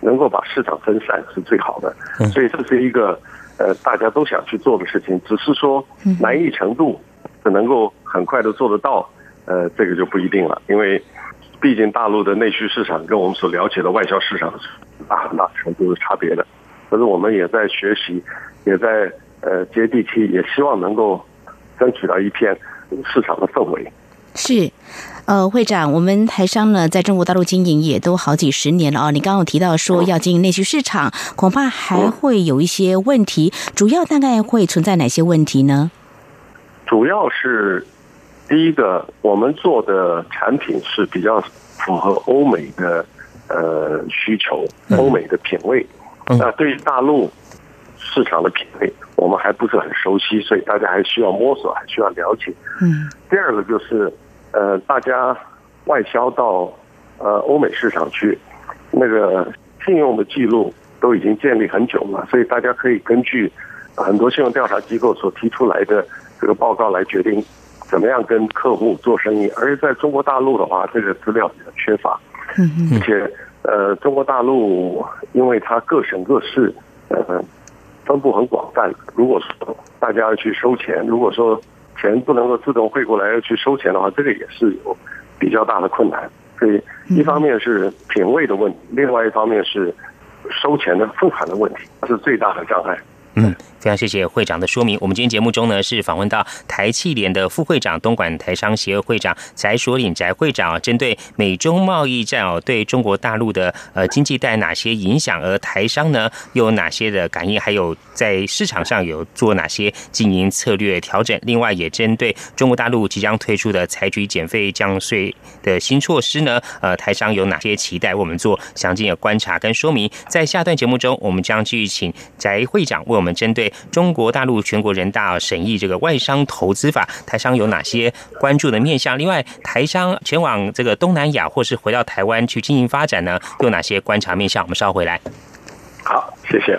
Speaker 19: 能够把市场分散是最好的。所以这是一个呃大家都想去做的事情，只是说难易程度是能够很快的做得到，呃，这个就不一定了，因为。毕竟大陆的内需市场跟我们所了解的外销市场是大很大程度的差别的，可是我们也在学习，也在呃接地气，也希望能够争取到一片市场的氛围。
Speaker 18: 是，呃，会长，我们台商呢在中国大陆经营也都好几十年了哦。你刚刚有提到说要经营内需市场，恐怕还会有一些问题，主要大概会存在哪些问题呢？
Speaker 19: 主要是。第一个，我们做的产品是比较符合欧美的呃需求，欧美的品味。那对于大陆市场的品味，我们还不是很熟悉，所以大家还需要摸索，还需要了解。
Speaker 18: 嗯。
Speaker 19: 第二个就是呃，大家外销到呃欧美市场去，那个信用的记录都已经建立很久了，所以大家可以根据很多信用调查机构所提出来的这个报告来决定。怎么样跟客户做生意？而在中国大陆的话，这个资料比较缺乏，而且呃，中国大陆因为它各省各市呃分布很广泛，如果说大家要去收钱，如果说钱不能够自动汇过来要去收钱的话，这个也是有比较大的困难。所以一方面是品味的问题，另外一方面是收钱的付款的问题，是最大的障碍。
Speaker 1: 嗯。非常谢谢会长的说明。我们今天节目中呢是访问到台气联的副会长、东莞台商协会会长翟所领翟会长，针对美中贸易战哦，对中国大陆的呃经济带哪些影响，而台商呢又有哪些的感应，还有在市场上有做哪些经营策略调整。另外，也针对中国大陆即将推出的采取减费降税的新措施呢，呃，台商有哪些期待？为我们做详尽的观察跟说明。在下段节目中，我们将继续请翟会长为我们针对。中国大陆全国人大审议这个外商投资法，台商有哪些关注的面向？另外，台商前往这个东南亚或是回到台湾去经营发展呢，有哪些观察面向？我们稍回来。
Speaker 19: 好，谢谢。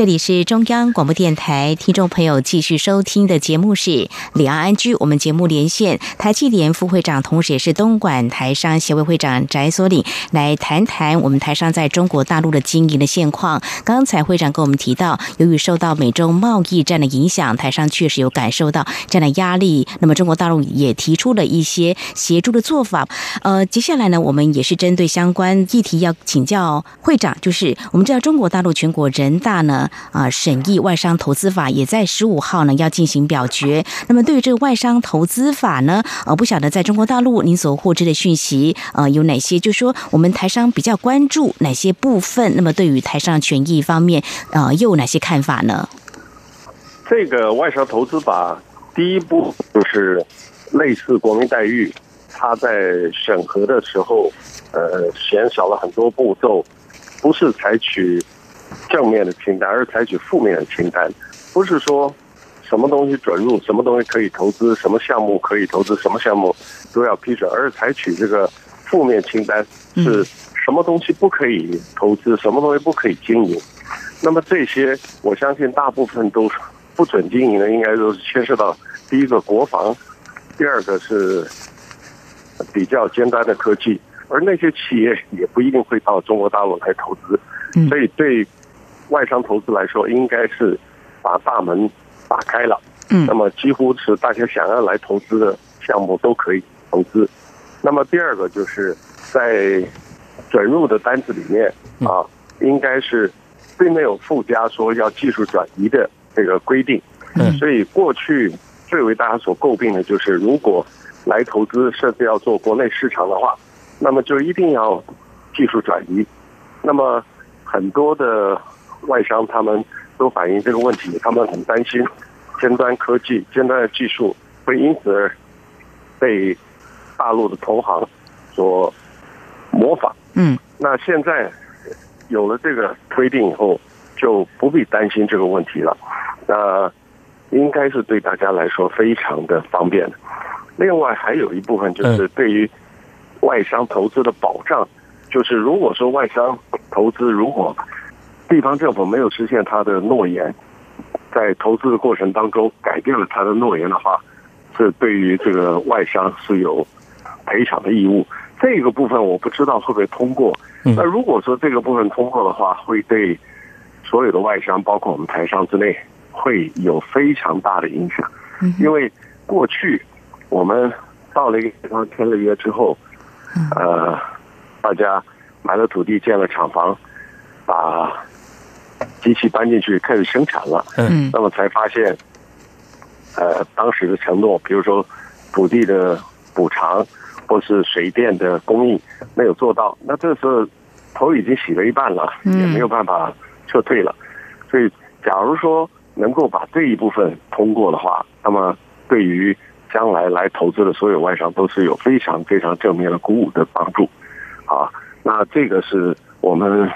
Speaker 18: 这里是中央广播电台，听众朋友继续收听的节目是《李昂安居》。我们节目连线台积联副会长，同时也是东莞台商协会会长翟所领，来谈谈我们台商在中国大陆的经营的现况。刚才会长跟我们提到，由于受到美中贸易战的影响，台商确实有感受到这样的压力。那么中国大陆也提出了一些协助的做法。呃，接下来呢，我们也是针对相关议题要请教会长，就是我们知道中国大陆全国人大呢。啊，审议外商投资法也在十五号呢要进行表决。那么对于这个外商投资法呢，呃，不晓得在中国大陆您所获知的讯息呃有哪些？就说我们台商比较关注哪些部分？那么对于台商权益方面，呃，又有哪些看法呢？
Speaker 19: 这个外商投资法第一步就是类似国民待遇，它在审核的时候，呃，减少了很多步骤，不是采取。正面的清单，而是采取负面的清单，不是说什么东西准入，什么东西可以投资，什么项目可以投资，什么项目都要批准，而是采取这个负面清单，是什么东西不可以投资，什么东西不可以经营。那么这些，我相信大部分都不准经营的，应该都是牵涉到第一个国防，第二个是比较尖端的科技，而那些企业也不一定会到中国大陆来投资，所以对。外商投资来说，应该是把大门打开了。嗯，那么几乎是大家想要来投资的项目都可以投资。那么第二个就是在准入的单子里面啊，应该是并没有附加说要技术转移的这个规定。嗯，所以过去最为大家所诟病的就是，如果来投资甚至要做国内市场的话，那么就一定要技术转移。那么很多的。外商他们都反映这个问题，他们很担心尖端科技、尖端的技术会因此而被大陆的同行所模仿。嗯，那现在有了这个规定以后，就不必担心这个问题了。那应该是对大家来说非常的方便。另外还有一部分就是对于外商投资的保障，就是如果说外商投资如果地方政府没有实现他的诺言，在投资的过程当中改变了他的诺言的话，是对于这个外商是有赔偿的义务。这个部分我不知道会不会通过。那如果说这个部分通过的话，会对所有的外商，包括我们台商之内，会有非常大的影响。因为过去我们到了一个地方签了约之后，呃，大家买了土地，建了厂房，把机器搬进去开始生产了，嗯，那么才发现，呃，当时的承诺，比如说土地的补偿或是水电的供应没有做到，那这时候头已经洗了一半了，也没有办法撤退了。所以，假如说能够把这一部分通过的话，那么对于将来来投资的所有外商都是有非常非常正面的鼓舞的帮助。啊，那这个是我们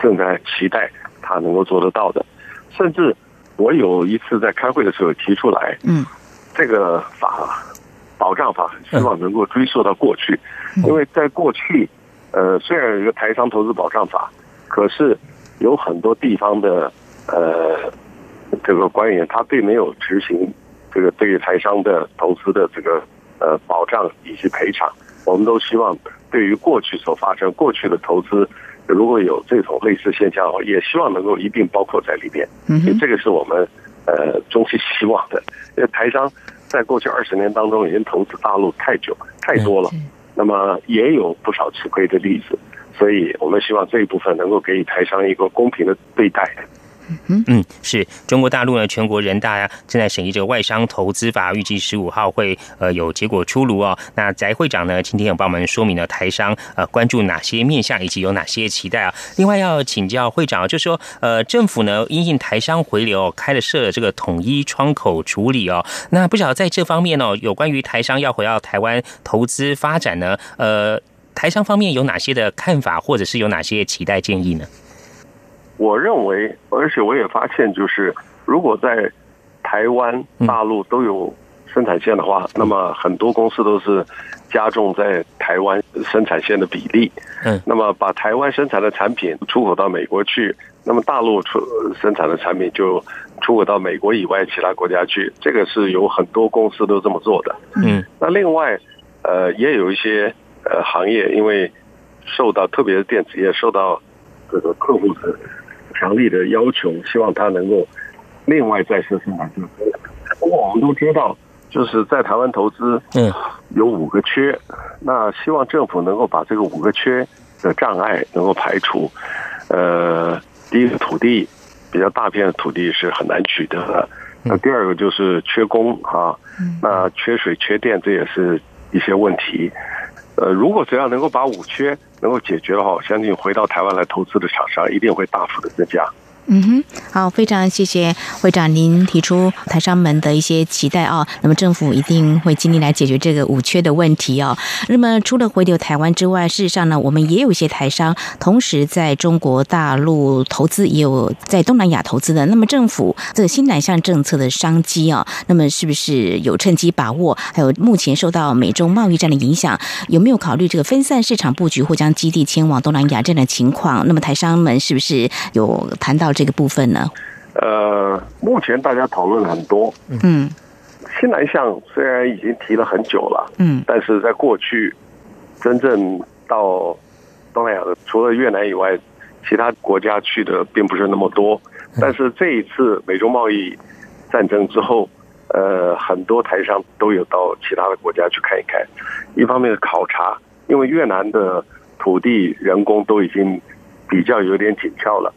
Speaker 19: 正在期待。他能够做得到的，甚至我有一次在开会的时候提出来，嗯，这个法保障法希望能够追溯到过去，因为在过去呃，虽然有一个台商投资保障法，可是有很多地方的呃这个官员他并没有执行这个对于台商的投资的这个呃保障以及赔偿。我们都希望对于过去所发生过去的投资，如果有这种类似现象，也希望能够一并包括在里边。嗯，这个是我们呃衷心希望的，因为台商在过去二十年当中已经投资大陆太久太多了。那么也有不少吃亏的例子，所以我们希望这一部分能够给予台商一个公平的对待。
Speaker 1: 嗯，是中国大陆呢，全国人大正在审议这个外商投资法，预计十五号会呃有结果出炉哦。那翟会长呢，今天有帮我们说明了台商呃关注哪些面向，以及有哪些期待啊。另外要请教会长，就说呃政府呢因应台商回流开了设了这个统一窗口处理哦。那不晓得在这方面哦，有关于台商要回到台湾投资发展呢，呃台商方面有哪些的看法，或者是有哪些期待建议呢？
Speaker 19: 我认为，而且我也发现，就是如果在台湾、大陆都有生产线的话，那么很多公司都是加重在台湾生产线的比例。嗯，那么把台湾生产的产品出口到美国去，那么大陆出生产的产品就出口到美国以外其他国家去。这个是有很多公司都这么做的。嗯，那另外，呃，也有一些呃行业，因为受到特别是电子业受到这个客户的。强力的要求，希望他能够另外再设生产线。不过我们都知道，就是在台湾投资，嗯，有五个缺。那希望政府能够把这个五个缺的障碍能够排除。呃，第一个土地比较大片的土地是很难取得的。那第二个就是缺工啊，那缺水、缺电，这也是一些问题。呃，如果只要能够把五缺能够解决的话，我相信回到台湾来投资的厂商一定会大幅的增加。
Speaker 18: 嗯哼，好，非常谢谢会长您提出台商们的一些期待啊。那么政府一定会尽力来解决这个五缺的问题哦。那么除了回流台湾之外，事实上呢，我们也有一些台商同时在中国大陆投资，也有在东南亚投资的。那么政府这个新南向政策的商机啊，那么是不是有趁机把握？还有目前受到美中贸易战的影响，有没有考虑这个分散市场布局或将基地迁往东南亚这样的情况？那么台商们是不是有谈到？这个部分呢？
Speaker 19: 呃，目前大家讨论很多。嗯，新南向虽然已经提了很久了，嗯，但是在过去真正到东南亚的，除了越南以外，其他国家去的并不是那么多。但是这一次美中贸易战争之后，呃，很多台商都有到其他的国家去看一看。一方面是考察，因为越南的土地、人工都已经。比较有点紧俏了，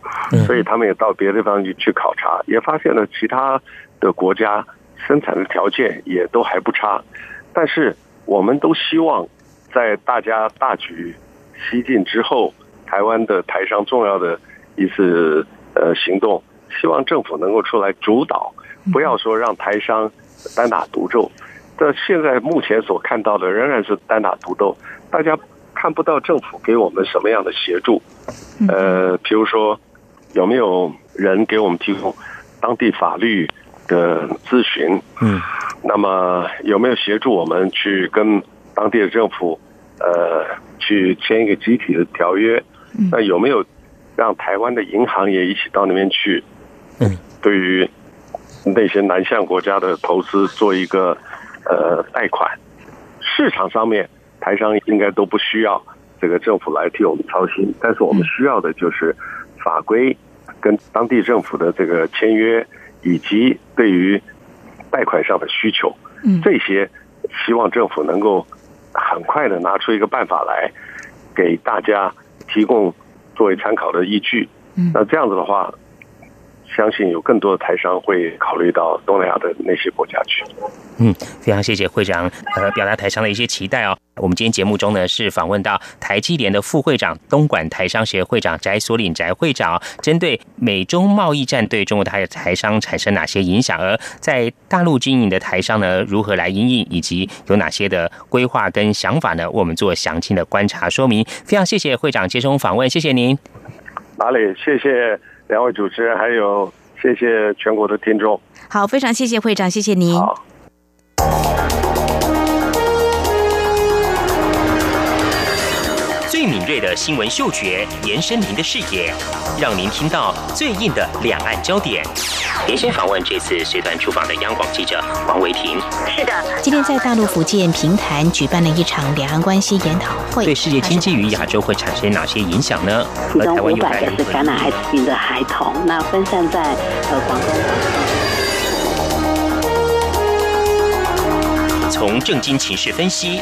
Speaker 19: 所以他们也到别的地方去去考察，也发现了其他的国家生产的条件也都还不差。但是我们都希望在大家大举西进之后，台湾的台商重要的一次呃行动，希望政府能够出来主导，不要说让台商单打独斗。但现在目前所看到的仍然是单打独斗，大家。看不到政府给我们什么样的协助，呃，比如说有没有人给我们提供当地法律的咨询？嗯，那么有没有协助我们去跟当地的政府呃去签一个集体的条约？那有没有让台湾的银行也一起到那边去？嗯，对于那些南向国家的投资做一个呃贷款，市场上面。台商应该都不需要这个政府来替我们操心，但是我们需要的就是法规跟当地政府的这个签约，以及对于贷款上的需求，这些希望政府能够很快的拿出一个办法来给大家提供作为参考的依据。那这样子的话，相信有更多的台商会考虑到东南亚的那些国家去。
Speaker 1: 嗯，非常谢谢会长呃表达台商的一些期待哦。我们今天节目中呢，是访问到台积联的副会长、东莞台商协会长翟所领翟会长，针对美中贸易战对中国台台商产生哪些影响，而在大陆经营的台商呢，如何来应应，以及有哪些的规划跟想法呢？我们做详尽的观察说明。非常谢谢会长接受访问，谢谢您。
Speaker 19: 哪里？谢谢两位主持人，还有谢谢全国的听众。
Speaker 18: 好，非常谢谢会长，谢谢您。
Speaker 19: 好。
Speaker 1: 最敏锐的新闻嗅觉，延伸您的视野，让您听到最硬的两岸焦点。连线访问这次随团出访的央广记者王维婷。
Speaker 18: 是的，今天在大陆福建平潭举办了一场两岸关系研讨会，
Speaker 1: 对世界经济与亚洲会产生哪些影响呢？
Speaker 20: 其中五百个是感染艾滋病的孩童，那分散在呃广东。
Speaker 1: 从政经情势分析、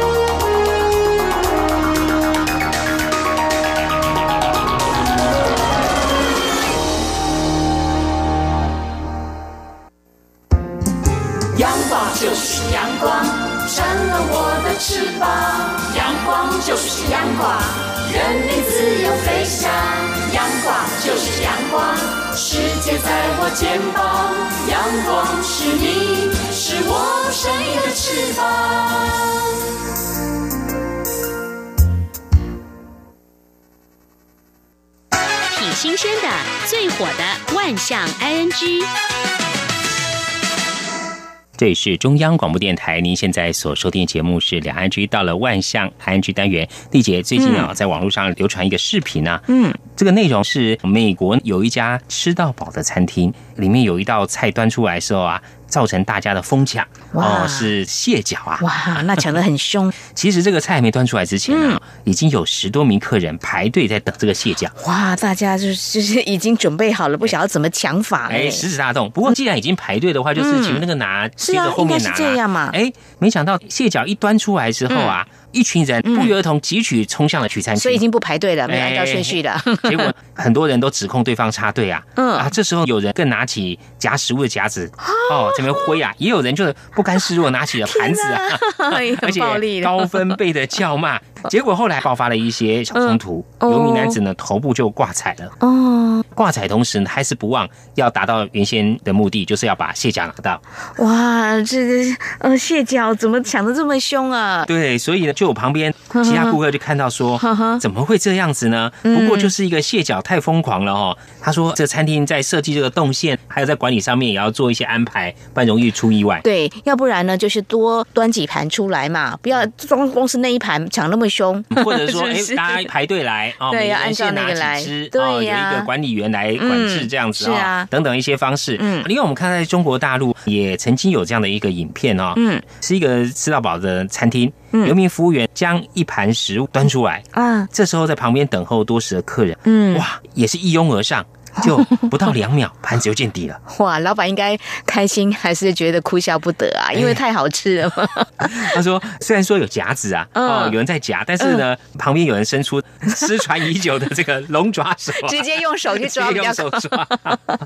Speaker 21: 就是阳光，扇了我的翅膀。阳光就是阳光，人民自由飞翔。阳光就是阳光，世界在我肩膀。阳光是你，是我生命的翅膀。
Speaker 2: 挺新鲜的，最火的万象 ING。
Speaker 1: 这里是中央广播电台，您现在所收听的节目是两岸居到了万象海岸居单元。丽姐最近啊，在网络上流传一个视频啊，嗯，这个内容是美国有一家吃到饱的餐厅，里面有一道菜端出来的时候啊。造成大家的疯抢哦，是蟹脚啊！
Speaker 18: 哇，那抢得很凶。
Speaker 1: 其实这个菜还没端出来之前啊，已经有十多名客人排队在等这个蟹脚。
Speaker 18: 哇，大家就是就是已经准备好了，不晓得怎么抢法。
Speaker 1: 哎，食指大动。不过既然已经排队的话，就是请那个拿，
Speaker 18: 是啊，后面拿这样嘛。
Speaker 1: 哎，没想到蟹脚一端出来之后啊。一群人不约而同汲取冲向了取餐区，
Speaker 18: 所以已经不排队了，没按照顺序的。
Speaker 1: 结果很多人都指控对方插队啊，嗯。啊，这时候有人更拿起夹食物的夹子哦这边挥啊，也有人就是不甘示弱拿起了盘子啊，
Speaker 18: 而且
Speaker 1: 高分贝的叫骂。结果后来爆发了一些小冲突，有名男子呢头部就挂彩了。哦，挂彩同时呢还是不忘要达到原先的目的，就是要把蟹脚拿到。
Speaker 18: 哇，这个呃蟹脚怎么抢的这么凶啊？
Speaker 1: 对，所以呢，就我旁边其他顾客就看到说，怎么会这样子呢？不过就是一个蟹脚太疯狂了哦。他说这餐厅在设计这个动线，还有在管理上面也要做一些安排，不然容易出意外。
Speaker 18: 对，要不然呢就是多端几盘出来嘛，不要光光是那一盘抢那么。凶，
Speaker 1: 或者说，哎，大家排队来哦，
Speaker 18: 对，要按照那个来，
Speaker 1: 对有一个管理员来管制这样子啊，等等一些方式。嗯，另外我们看在中国大陆也曾经有这样的一个影片哦，嗯，是一个吃到饱的餐厅，有名服务员将一盘食物端出来，啊，这时候在旁边等候多时的客人，嗯，哇，也是一拥而上。就不到两秒，盘子就见底了。
Speaker 18: 哇，老板应该开心还是觉得哭笑不得啊？因为太好吃了。
Speaker 1: 他说：“虽然说有夹子啊，哦，有人在夹，但是呢，旁边有人伸出失传已久的这个龙爪手，
Speaker 18: 直接用手去抓，
Speaker 1: 用手抓。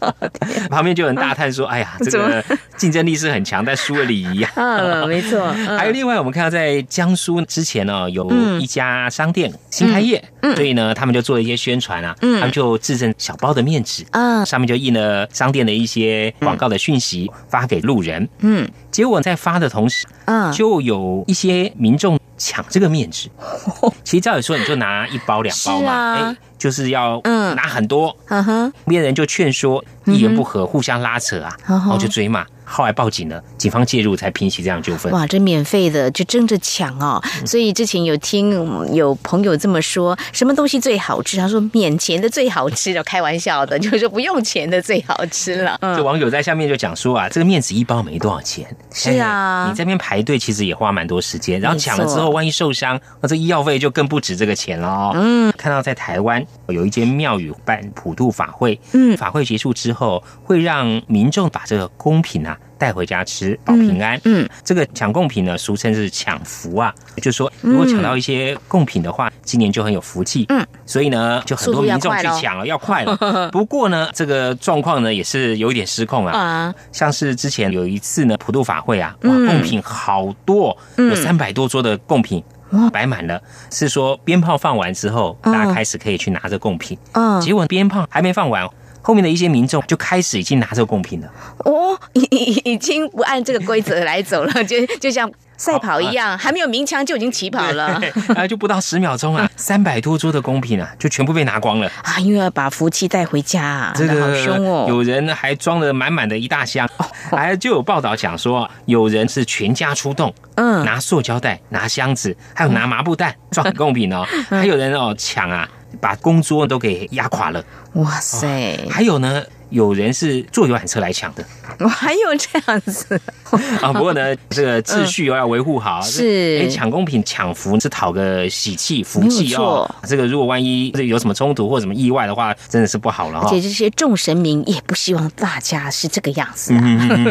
Speaker 1: 旁边就有人大叹说：‘哎呀，这个竞争力是很强，但输了礼仪啊。’
Speaker 18: 嗯，没错。
Speaker 1: 还有另外，我们看到在江苏之前呢，有一家商店新开业，所以呢，他们就做了一些宣传啊，他们就制成小包的面。纸啊，上面就印了商店的一些广告的讯息，发给路人。嗯，结果在发的同时，嗯，就有一些民众抢这个面纸。其实照理说，你就拿一包两包嘛，哎，就是要拿很多。嗯哼，别人就劝说，一言不合互相拉扯啊，然后就追骂。后来报警了，警方介入才平息这样纠纷。
Speaker 18: 哇，这免费的就争着抢哦！所以之前有听有朋友这么说，什么东西最好吃？他说免钱的最好吃，开玩笑的，就是不用钱的最好吃了。
Speaker 1: 这网友在下面就讲说啊，这个面子一包没多少钱，
Speaker 18: 是啊，
Speaker 1: 你这边排队其实也花蛮多时间，然后抢了之后万一受伤，那这医药费就更不值这个钱了哦。嗯，看到在台湾有一间庙宇办普渡法会，嗯，法会结束之后会让民众把这个贡品啊。带回家吃保平安。嗯，这个抢贡品呢，俗称是抢福啊。就说如果抢到一些贡品的话，今年就很有福气。嗯，所以呢，就很多民众去抢了，要快了。不过呢，这个状况呢，也是有一点失控啊。啊，像是之前有一次呢，普渡法会啊，哇，贡品好多，有三百多桌的贡品摆满了。是说鞭炮放完之后，大家开始可以去拿着贡品。嗯，结果鞭炮还没放完。后面的一些民众就开始已经拿着贡品了。
Speaker 18: 哦，已已已经不按这个规则来走了，就就像赛跑一样，还没有鸣枪就已经起跑了。
Speaker 1: 啊，就不到十秒钟啊，三百多桌的贡品啊，就全部被拿光了
Speaker 18: 啊！因为要把福气带回家啊，这个好凶哦。
Speaker 1: 有人还装了满满的一大箱，还就有报道讲说，有人是全家出动，嗯，拿塑胶袋、拿箱子，还有拿麻布袋装贡品哦，还有人哦抢啊，把公桌都给压垮了。哇塞！还有呢。有人是坐游览车来抢的，
Speaker 18: 我还有这样子
Speaker 1: 啊。不过呢，这个秩序要维护好。
Speaker 18: 是，
Speaker 1: 哎，抢公品、抢福是讨个喜气、福气哦。这个如果万一这有什么冲突或什么意外的话，真的是不好了哈。
Speaker 18: 而且这些众神明也不希望大家是这个样子。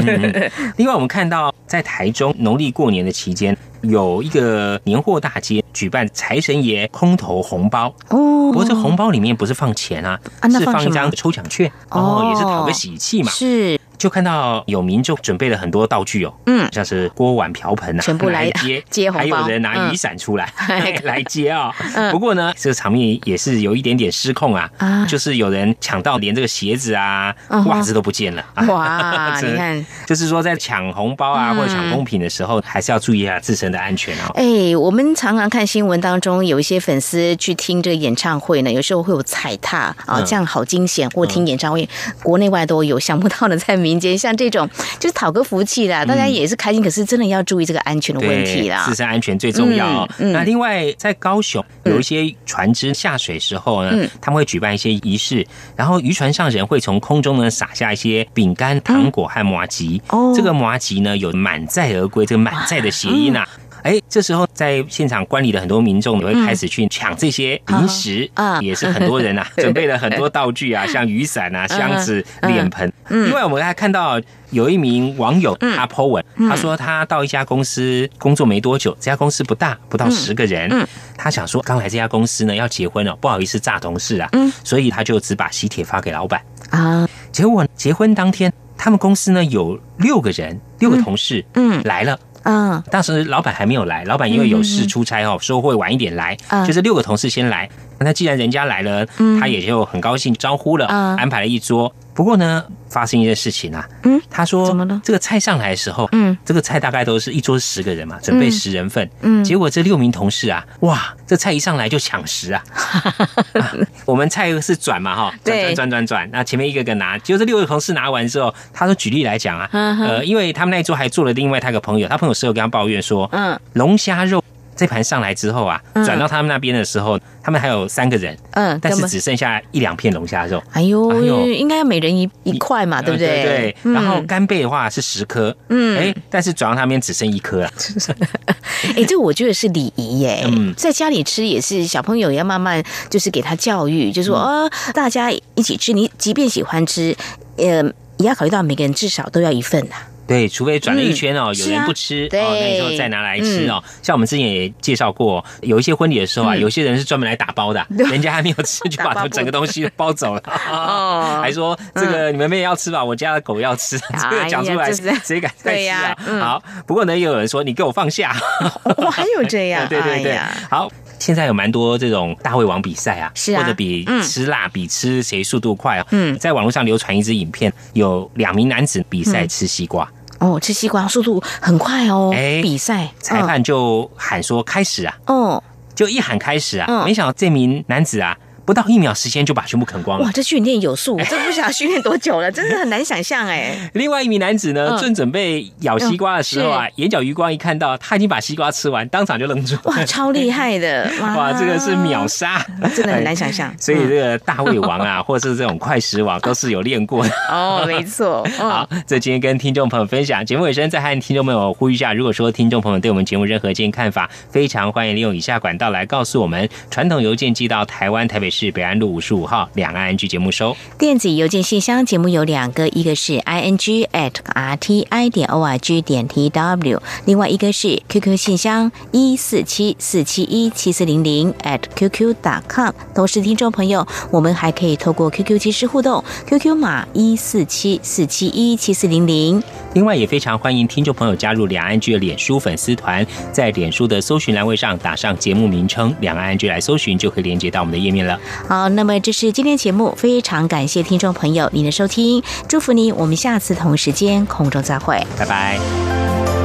Speaker 1: 另外，我们看到在台中农历过年的期间。有一个年货大街举办财神爷空投红包哦，不过这红包里面不是放钱啊，是放一张抽奖券哦，也是讨个喜气嘛。
Speaker 18: 是。
Speaker 1: 就看到有民众准备了很多道具哦，嗯，像是锅碗瓢盆啊，
Speaker 18: 全部来
Speaker 1: 接
Speaker 18: 接红
Speaker 1: 包，还有人拿雨伞出来 来接啊。不过呢，这个场面也是有一点点失控啊，就是有人抢到连这个鞋子啊、袜子都不见了。
Speaker 18: 哇，你看，
Speaker 1: 就是说在抢红包啊或者抢公品的时候，还是要注意一下自身的安全哦。
Speaker 18: 哎，我们常常看新闻当中有一些粉丝去听这个演唱会呢，有时候会有踩踏啊，这样好惊险。或听演唱会，国内外都有，想不到的在民间像这种。就是讨个福气啦，大家也是开心，可是真的要注意这个安全的问题啦。
Speaker 1: 自身安全最重要。那另外，在高雄有一些船只下水时候呢，他们会举办一些仪式，然后渔船上人会从空中呢撒下一些饼干、糖果和麻吉。哦，这个麻吉呢有满载而归，这个满载的谐音啊。哎，这时候在现场观礼的很多民众也会开始去抢这些零食啊，也是很多人啊，准备了很多道具啊，像雨伞啊、箱子、脸盆。另外，我们还看到有一名网友他 po 文，他说他到一家公司工作没多久，这家公司不大，不到十个人。他想说刚来这家公司呢要结婚了，不好意思炸同事啊，所以他就只把喜帖发给老板。啊。结果结婚当天，他们公司呢有六个人，六个同事嗯。来了。嗯，当时老板还没有来，老板因为有事出差哦，说会晚一点来，就是六个同事先来。那既然人家来了，他也就很高兴招呼了，安排了一桌。不过呢，发生一件事情啊，嗯，他说怎么了？这个菜上来的时候，嗯，这个菜大概都是一桌十个人嘛，准备十人份，嗯，结果这六名同事啊，哇，这菜一上来就抢食啊，我们菜是转嘛哈，转转转转转，那前面一个个拿，结果这六个同事拿完之后，他说举例来讲啊，呃，因为他们那一桌还坐了另外他一个朋友，他朋友事后跟他抱怨说，嗯，龙虾肉。这盘上来之后啊，转到他们那边的时候，他们还有三个人，嗯，但是只剩下一两片龙虾肉。
Speaker 18: 哎呦，应该要每人一一块嘛，对不对？
Speaker 1: 对。然后干贝的话是十颗，嗯，哎，但是转到他们边只剩一颗了。
Speaker 18: 哎，这我觉得是礼仪耶。嗯，在家里吃也是，小朋友也要慢慢就是给他教育，就说啊，大家一起吃，你即便喜欢吃，呃，也要考虑到每个人至少都要一份呐。
Speaker 1: 对，除非转了一圈哦，有人不吃哦，那时候再拿来吃哦。像我们之前也介绍过，有一些婚礼的时候啊，有些人是专门来打包的，人家还没有吃就把整个东西包走了，哦。还说这个你们没要吃吧，我家的狗要吃，这个讲出来谁敢再吃啊？好，不过呢，也有人说你给我放下，
Speaker 18: 我还有这样，
Speaker 1: 对对对，好。现在有蛮多这种大胃王比赛啊，
Speaker 18: 是
Speaker 1: 啊，或者比吃辣，比吃谁速度快啊。嗯，在网络上流传一支影片，有两名男子比赛吃西瓜。
Speaker 18: 哦，吃西瓜速度很快哦。哎，比赛
Speaker 1: 裁判就喊说开始啊。哦，就一喊开始啊，没想到这名男子啊。不到一秒时间就把全部啃光了。
Speaker 18: 哇，这训练有素，这不晓得训练多久了，真的很难想象哎。
Speaker 1: 另外一名男子呢，正准备咬西瓜的时候啊，眼角余光一看到他已经把西瓜吃完，当场就愣住。
Speaker 18: 哇，超厉害的！
Speaker 1: 哇，这个是秒杀，
Speaker 18: 真的很难想象。
Speaker 1: 所以这个大胃王啊，或者是这种快食王，都是有练过的。
Speaker 18: 哦，没错。
Speaker 1: 好，这今天跟听众朋友分享节目尾声，再和听众朋友呼吁一下：如果说听众朋友对我们节目任何建议看法，非常欢迎利用以下管道来告诉我们。传统邮件寄到台湾台北市北安路五十。五号两岸 N G 节目收
Speaker 18: 电子邮件信箱，节目有两个，一个是 i n g at r t i 点 o r g 点 t w，另外一个是 Q Q 信箱一四七四七一七四零零 at q q dot com。同时，听众朋友，我们还可以透过 Q Q 即时互动，Q Q 码一四七四七一七四零零。
Speaker 1: 另外，也非常欢迎听众朋友加入两岸 N G 的脸书粉丝团，在脸书的搜寻栏位上打上节目名称“两岸 N G” 来搜寻，就可以连接到我们的页面了。
Speaker 18: 好，那么这是今天节目，非常感谢听众朋友您的收听，祝福您，我们下次同时间空中再会，
Speaker 1: 拜拜。